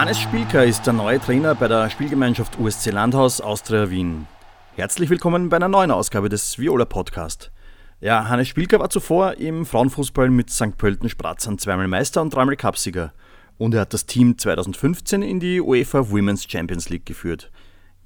Hannes Spielker ist der neue Trainer bei der Spielgemeinschaft USC Landhaus Austria Wien. Herzlich willkommen bei einer neuen Ausgabe des Viola Podcast. Ja, Hannes Spielker war zuvor im Frauenfußball mit St. Pölten Spratzern zweimal Meister und dreimal Cupsieger. Und er hat das Team 2015 in die UEFA Women's Champions League geführt.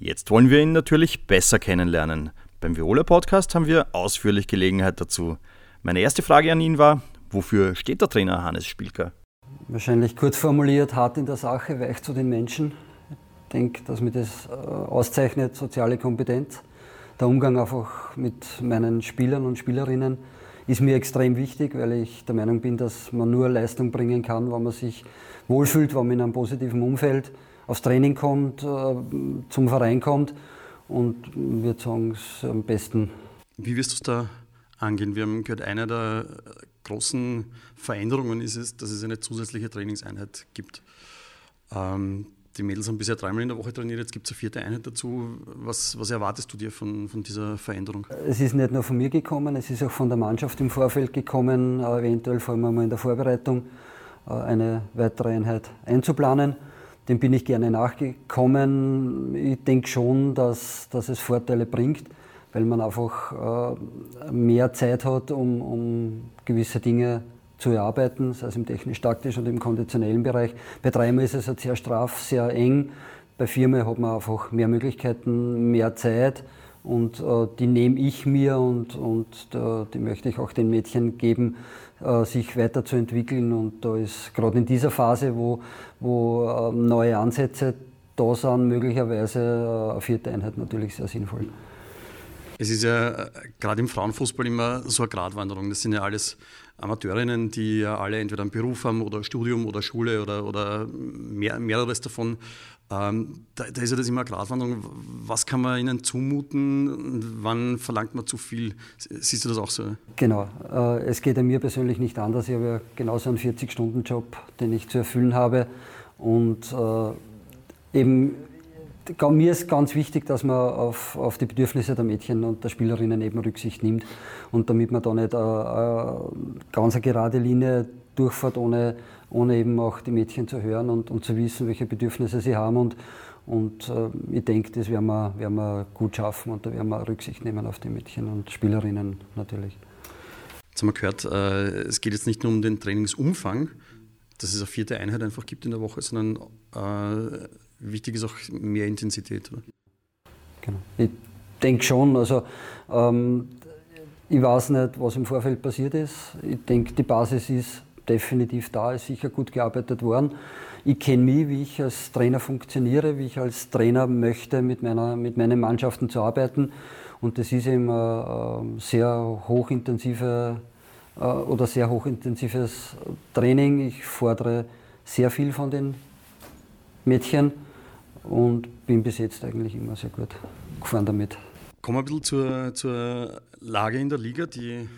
Jetzt wollen wir ihn natürlich besser kennenlernen. Beim Viola Podcast haben wir ausführlich Gelegenheit dazu. Meine erste Frage an ihn war, wofür steht der Trainer Hannes Spielker? Wahrscheinlich kurz formuliert, hart in der Sache, weich zu den Menschen. Ich denke, dass mir das äh, auszeichnet, soziale Kompetenz. Der Umgang einfach mit meinen Spielern und Spielerinnen ist mir extrem wichtig, weil ich der Meinung bin, dass man nur Leistung bringen kann, wenn man sich wohlfühlt, wenn man in einem positiven Umfeld aufs Training kommt, äh, zum Verein kommt. Und würde sagen, es am besten. Wie wirst du es da angehen? Wir haben gehört, einer der großen Veränderungen ist es, dass es eine zusätzliche Trainingseinheit gibt. Ähm, die Mädels haben bisher dreimal in der Woche trainiert, jetzt gibt es eine vierte Einheit dazu. Was, was erwartest du dir von, von, dieser Veränderung? Es ist nicht nur von mir gekommen, es ist auch von der Mannschaft im Vorfeld gekommen, äh, eventuell vor allem in der Vorbereitung äh, eine weitere Einheit einzuplanen. Dem bin ich gerne nachgekommen. Ich denke schon, dass, dass es Vorteile bringt weil man einfach äh, mehr Zeit hat, um, um gewisse Dinge zu erarbeiten, sei es im technisch-taktischen und im konditionellen Bereich. Bei dreimal ist es halt sehr straff, sehr eng. Bei viermal hat man einfach mehr Möglichkeiten, mehr Zeit und äh, die nehme ich mir und, und äh, die möchte ich auch den Mädchen geben, äh, sich weiterzuentwickeln. Und da ist gerade in dieser Phase, wo, wo äh, neue Ansätze da sind, möglicherweise äh, eine vierte Einheit natürlich sehr sinnvoll. Es ist ja äh, gerade im Frauenfußball immer so eine Gratwanderung. Das sind ja alles Amateurinnen, die ja alle entweder einen Beruf haben oder Studium oder Schule oder, oder mehr, mehreres davon. Ähm, da, da, ist ja das immer eine Gratwanderung. Was kann man ihnen zumuten? Wann verlangt man zu viel? Siehst du das auch so? Genau. Äh, es geht ja mir persönlich nicht anders. Ich habe ja genauso einen 40-Stunden-Job, den ich zu erfüllen habe. Und äh, eben mir ist ganz wichtig, dass man auf, auf, die Bedürfnisse der Mädchen und der Spielerinnen eben Rücksicht nimmt und damit man da nicht eine, eine ganz gerade Linie durchfährt, ohne, ohne eben auch die Mädchen zu hören und, und zu wissen, welche Bedürfnisse sie haben. Und, und äh, ich denke, das werden wir, werden wir gut schaffen und da werden wir Rücksicht nehmen auf die Mädchen und Spielerinnen natürlich. Jetzt haben wir gehört, äh, es geht jetzt nicht nur um den Trainingsumfang, dass es eine vierte Einheit einfach gibt in der Woche, sondern äh, wichtig ist auch mehr Intensität. Oder? Genau. Ich denke schon. Also, ähm, ich weiß nicht, was im Vorfeld passiert ist. Ich denke, die Basis ist definitiv da, ist sicher gut gearbeitet worden. Ich kenne mich, wie ich als Trainer funktioniere, wie ich als Trainer möchte, mit, meiner, mit meinen Mannschaften zu arbeiten. Und das ist eben ein sehr hochintensive äh, oder sehr hochintensives Training. Ich fordere sehr viel von den Mädchen und bin bis jetzt eigentlich immer sehr gut gefahren damit. Kommen wir ein bisschen zur, zur Lage in der Liga. Die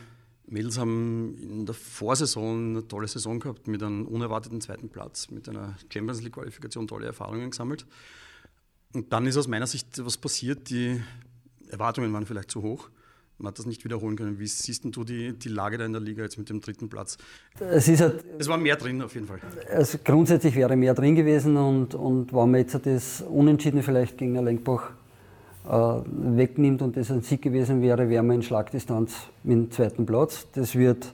Mädels haben in der Vorsaison eine tolle Saison gehabt mit einem unerwarteten zweiten Platz, mit einer Champions League-Qualifikation tolle Erfahrungen gesammelt. Und dann ist aus meiner Sicht was passiert, die Erwartungen waren vielleicht zu hoch man hat das nicht wiederholen können. Wie siehst du die, die Lage da in der Liga jetzt mit dem dritten Platz? Es, ist halt, es war mehr drin auf jeden Fall. Also grundsätzlich wäre mehr drin gewesen und, und wenn man jetzt das Unentschieden vielleicht gegen Lenkbach äh, wegnimmt und das ein Sieg gewesen wäre, wären wir in Schlagdistanz mit dem zweiten Platz. Das wird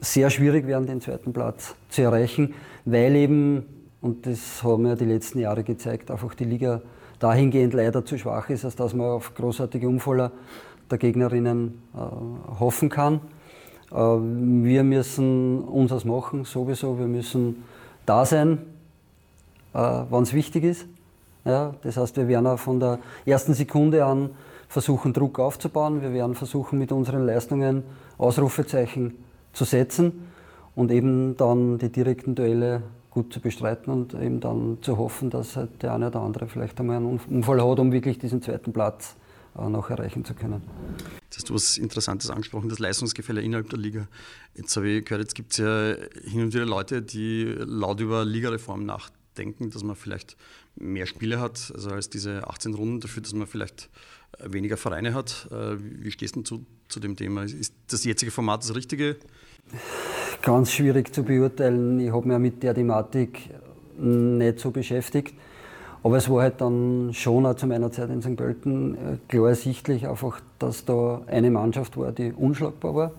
sehr schwierig werden, den zweiten Platz zu erreichen, weil eben, und das haben ja die letzten Jahre gezeigt, einfach die Liga dahingehend leider zu schwach ist, als dass man auf großartige Umfaller der Gegnerinnen äh, hoffen kann. Äh, wir müssen unseres machen, sowieso. Wir müssen da sein, äh, wann es wichtig ist. Ja, das heißt, wir werden auch von der ersten Sekunde an versuchen, Druck aufzubauen. Wir werden versuchen, mit unseren Leistungen Ausrufezeichen zu setzen und eben dann die direkten Duelle gut zu bestreiten und eben dann zu hoffen, dass halt der eine oder andere vielleicht einmal einen Unfall hat, um wirklich diesen zweiten Platz äh, noch erreichen zu können. Jetzt hast du was Interessantes angesprochen, das Leistungsgefälle innerhalb der Liga. Jetzt habe ich gehört, jetzt gibt es ja hin und wieder Leute, die laut über Ligareform nachdenken, dass man vielleicht mehr Spiele hat, also als diese 18 Runden, dafür, dass man vielleicht weniger Vereine hat. Äh, wie stehst du zu, zu dem Thema? Ist das jetzige Format das richtige? Ganz schwierig zu beurteilen. Ich habe mich mit der Thematik nicht so beschäftigt. Aber es war halt dann schon auch zu meiner Zeit in St. Pölten äh, klar ersichtlich, einfach, dass da eine Mannschaft war, die unschlagbar war.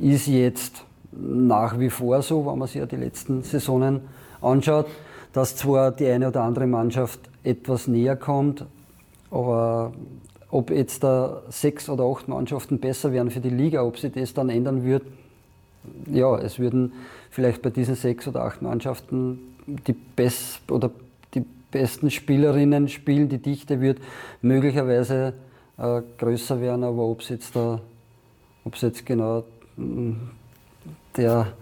Ist jetzt nach wie vor so, wenn man sich ja die letzten Saisonen anschaut, dass zwar die eine oder andere Mannschaft etwas näher kommt, aber ob jetzt da sechs oder acht Mannschaften besser wären für die Liga, ob sich das dann ändern wird, ja, es würden vielleicht bei diesen sechs oder acht Mannschaften die best oder besten Spielerinnen spielen, die Dichte wird möglicherweise äh, größer werden, aber ob es jetzt da, ob es jetzt genau mm, der,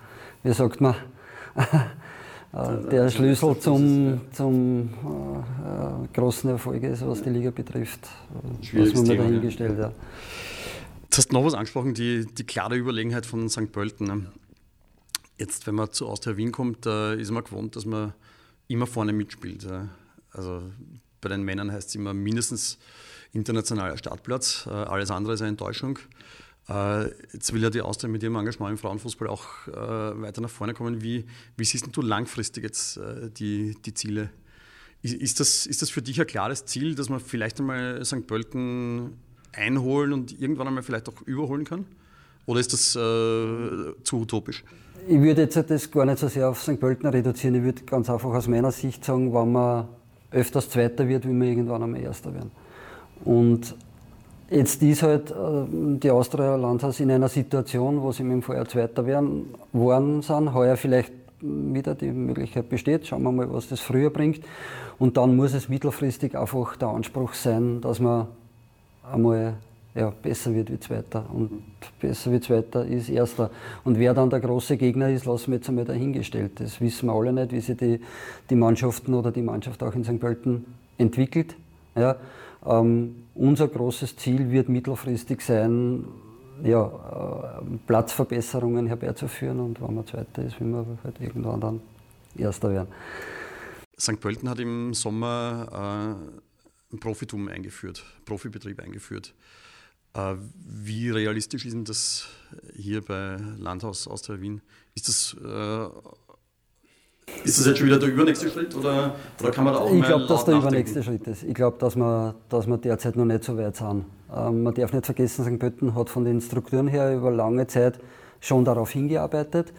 wie sagt man, äh, der Schlüssel zum, zum äh, großen Erfolg ist, was die Liga betrifft. Was man mir dahingestellt, ja. Jetzt hast du noch was angesprochen, die, die klare Überlegenheit von St. Pölten. Ne? Jetzt, wenn man zu Austria Wien kommt, ist man gewohnt, dass man immer vorne mitspielt. Also bei den Männern heißt es immer mindestens internationaler Startplatz, äh, alles andere ist eine Enttäuschung. Äh, jetzt will ja die Austria mit ihrem Engagement im Frauenfußball auch äh, weiter nach vorne kommen. Wie, wie siehst du langfristig jetzt die, die Ziele? Ist, ist, das, ist das für dich ein klares Ziel, dass man vielleicht einmal St. Pölten einholen und irgendwann einmal vielleicht auch überholen kann? Oder ist das äh, zu utopisch? Ich würde jetzt das gar nicht so sehr auf St. Pölten reduzieren. Ich würde ganz einfach aus meiner Sicht sagen, wenn man öfters Zweiter wird, will man irgendwann einmal Erster werden. Und Jetzt ist halt äh, die Austria Landhaus in einer Situation, wo sie mit dem Vorjahr Zweiter werden, worden sind, heuer vielleicht wieder die Möglichkeit besteht. Schauen wir mal, was das früher bringt. Und dann muss es mittelfristig einfach der Anspruch sein, dass man einmal ja, besser wird wie Zweiter. Und besser wie Zweiter ist Erster. Und wer dann der große Gegner ist, lassen wir jetzt einmal dahingestellt. Das wissen wir alle nicht, wie sich die, die Mannschaften oder die Mannschaft auch in St. Pölten entwickelt. Ja, ähm, unser großes Ziel wird mittelfristig sein, ja, äh, Platzverbesserungen herbeizuführen und wenn man Zweiter ist, will man halt irgendwann dann Erster werden. St. Pölten hat im Sommer äh, ein Profitum eingeführt, Profibetrieb eingeführt. Äh, wie realistisch ist denn das hier bei Landhaus Austria Wien? Ist das äh, ist das jetzt schon wieder der übernächste Schritt oder, oder kann man da auch Ich glaube, dass der übernächste Schritt ist. Ich glaube, dass wir, dass wir derzeit noch nicht so weit sind. Ähm, man darf nicht vergessen, St. Pölten hat von den Strukturen her über lange Zeit schon darauf hingearbeitet.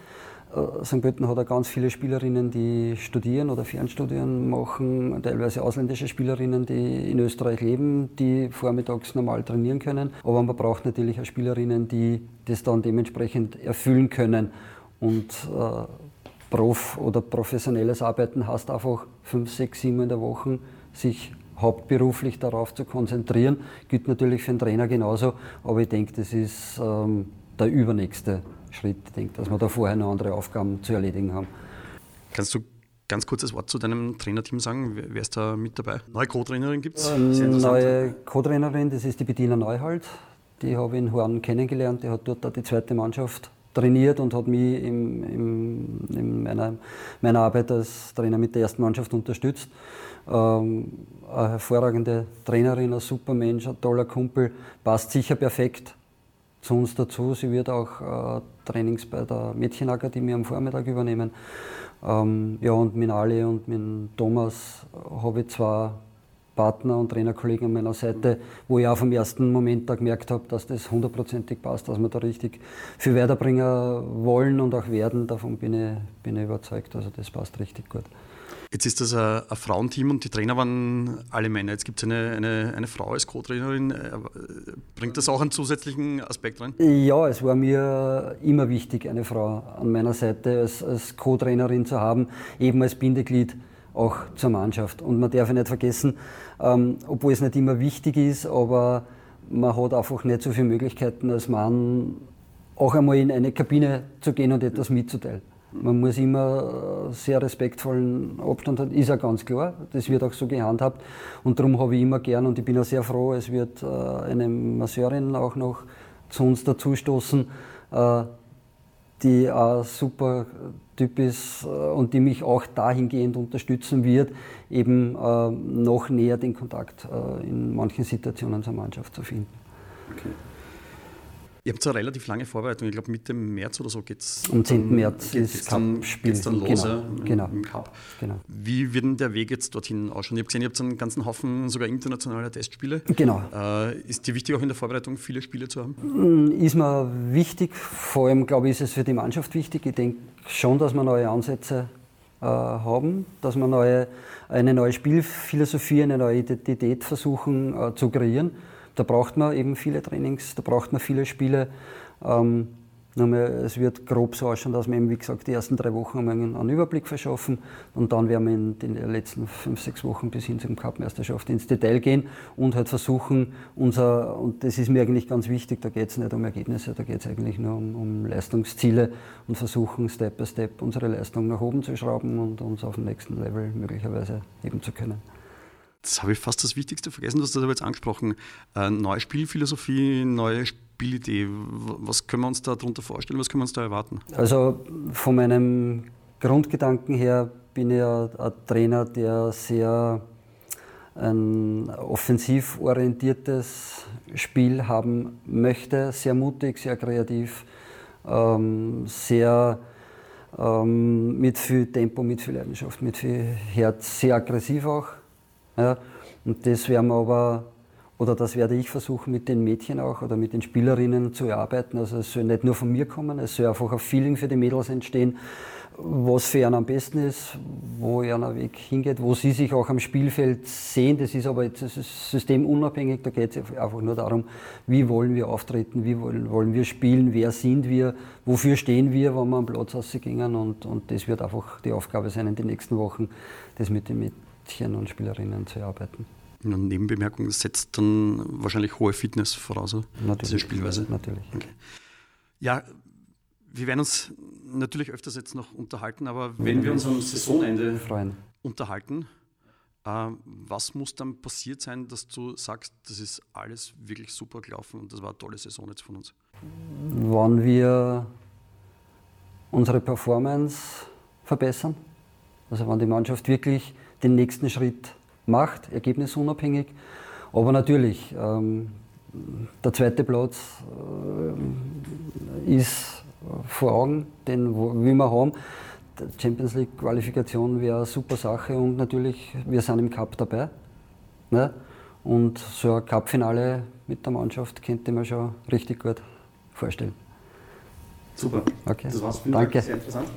Äh, St. Pölten hat auch ganz viele Spielerinnen, die studieren oder Fernstudien machen, teilweise ausländische Spielerinnen, die in Österreich leben, die vormittags normal trainieren können. Aber man braucht natürlich auch Spielerinnen, die das dann dementsprechend erfüllen können. Und äh, Prof oder professionelles Arbeiten heißt einfach fünf, sechs, sieben in der Woche sich hauptberuflich darauf zu konzentrieren. Gilt natürlich für den Trainer genauso, aber ich denke, das ist ähm, der übernächste Schritt. Ich denke, dass wir da vorher noch andere Aufgaben zu erledigen haben. Kannst du ganz kurzes Wort zu deinem Trainerteam sagen? Wer ist da mit dabei? Neue Co-Trainerin gibt es? Ähm, neue Co-Trainerin, das ist die Bettina Neuhalt. Die habe ich in Horn kennengelernt. Die hat dort auch die zweite Mannschaft trainiert und hat mich im, im, in meiner, meiner Arbeit als Trainer mit der ersten Mannschaft unterstützt. Ähm, eine hervorragende Trainerin, ein super Mensch, ein toller Kumpel, passt sicher perfekt zu uns dazu. Sie wird auch äh, Trainings bei der Mädchenakademie am Vormittag übernehmen. Ähm, ja, und mit Ali und mit Thomas habe ich zwar Partner und Trainerkollegen an meiner Seite, wo ich auch vom ersten Moment da gemerkt habe, dass das hundertprozentig passt, dass wir da richtig viel weiterbringen wollen und auch werden. Davon bin ich, bin ich überzeugt. Also das passt richtig gut. Jetzt ist das ein, ein Frauenteam und die Trainer waren alle Männer. Jetzt gibt es eine, eine, eine Frau als Co-Trainerin. Äh, bringt das auch einen zusätzlichen Aspekt rein? Ja, es war mir immer wichtig, eine Frau an meiner Seite als, als Co-Trainerin zu haben, eben als Bindeglied auch zur Mannschaft. Und man darf nicht vergessen, ähm, obwohl es nicht immer wichtig ist, aber man hat einfach nicht so viele Möglichkeiten als Mann, auch einmal in eine Kabine zu gehen und etwas mitzuteilen. Man muss immer sehr respektvollen Abstand haben, ist ja ganz klar. Das wird auch so gehandhabt. Und darum habe ich immer gern und ich bin auch sehr froh, es wird äh, eine Masseurin auch noch zu uns dazustoßen, äh, die auch super Typ ist äh, und die mich auch dahingehend unterstützen wird, eben äh, noch näher den Kontakt äh, in manchen Situationen zur Mannschaft zu finden. Okay. Ihr habt so eine relativ lange Vorbereitung, ich glaube Mitte März oder so geht es. Am 10. März geht, ist Cup-Spiel. Geht's dann los genau, ja, genau, im Cup. Genau. Wie wird denn der Weg jetzt dorthin ausschauen? Ich habe gesehen, ihr habt einen ganzen Haufen sogar internationaler Testspiele. Genau. Äh, ist dir wichtig auch in der Vorbereitung viele Spiele zu haben? Mm, ist mir wichtig, vor allem glaube ich ist es für die Mannschaft wichtig. Ich denke schon, dass wir neue Ansätze äh, haben, dass wir neue, eine neue Spielphilosophie, eine neue Identität versuchen äh, zu kreieren. Da braucht man eben viele Trainings, da braucht man viele Spiele. Ähm, es wird grob so ausschauen, dass wir eben, wie gesagt, die ersten drei Wochen einen Überblick verschaffen und dann werden wir in den letzten fünf, sechs Wochen bis hin zur Cup-Meisterschaft ins Detail gehen und halt versuchen, unser, und das ist mir eigentlich ganz wichtig, da geht es nicht um Ergebnisse, da geht es eigentlich nur um, um, Leistungsziele und versuchen, Step by Step unsere Leistung nach oben zu schrauben und uns auf den nächsten Level möglicherweise heben zu können. Das habe ich fast das Wichtigste vergessen, du hast das aber jetzt angesprochen. Äh, neue Spielphilosophie, neue Spielidee. Was können wir uns da darunter vorstellen? Was können wir uns da erwarten? Also von meinem Grundgedanken her bin ich ein, ein Trainer, der sehr ein offensiv orientiertes Spiel haben möchte, sehr mutig, sehr kreativ, ähm, sehr ähm, mit viel Tempo, mit viel Leidenschaft, mit viel Herz, sehr aggressiv auch. Ja, und das werden wir aber, oder das werde ich versuchen mit den Mädchen auch oder mit den Spielerinnen zu erarbeiten. Also es soll nicht nur von mir kommen, es soll einfach ein Feeling für die Mädels entstehen, was für einen am besten ist, wo ihr Weg hingeht, wo sie sich auch am Spielfeld sehen. Das ist aber jetzt systemunabhängig, da geht es einfach nur darum, wie wollen wir auftreten, wie wollen, wollen wir spielen, wer sind wir, wofür stehen wir, wenn wir am Platz rausgehen und, und das wird einfach die Aufgabe sein in den nächsten Wochen, das mit den, mit Mädchen und Spielerinnen zu erarbeiten. Eine Nebenbemerkung, setzt dann wahrscheinlich hohe Fitness voraus, natürlich, diese Spielweise. Natürlich. Okay. Ja, wir werden uns natürlich öfters jetzt noch unterhalten, aber wenn wir uns am Saisonende freuen. unterhalten, äh, was muss dann passiert sein, dass du sagst, das ist alles wirklich super gelaufen und das war eine tolle Saison jetzt von uns? Wann wir unsere Performance verbessern, also wenn die Mannschaft wirklich den nächsten Schritt macht, ergebnisunabhängig. Aber natürlich, ähm, der zweite Platz äh, ist vor Augen, den will wir haben. Die Champions League Qualifikation wäre eine super Sache und natürlich, wir sind im Cup dabei. Ne? Und so ein Cup-Finale mit der Mannschaft könnte man schon richtig gut vorstellen. Super. Okay. Das war's. Vielen Danke. Sehr interessant.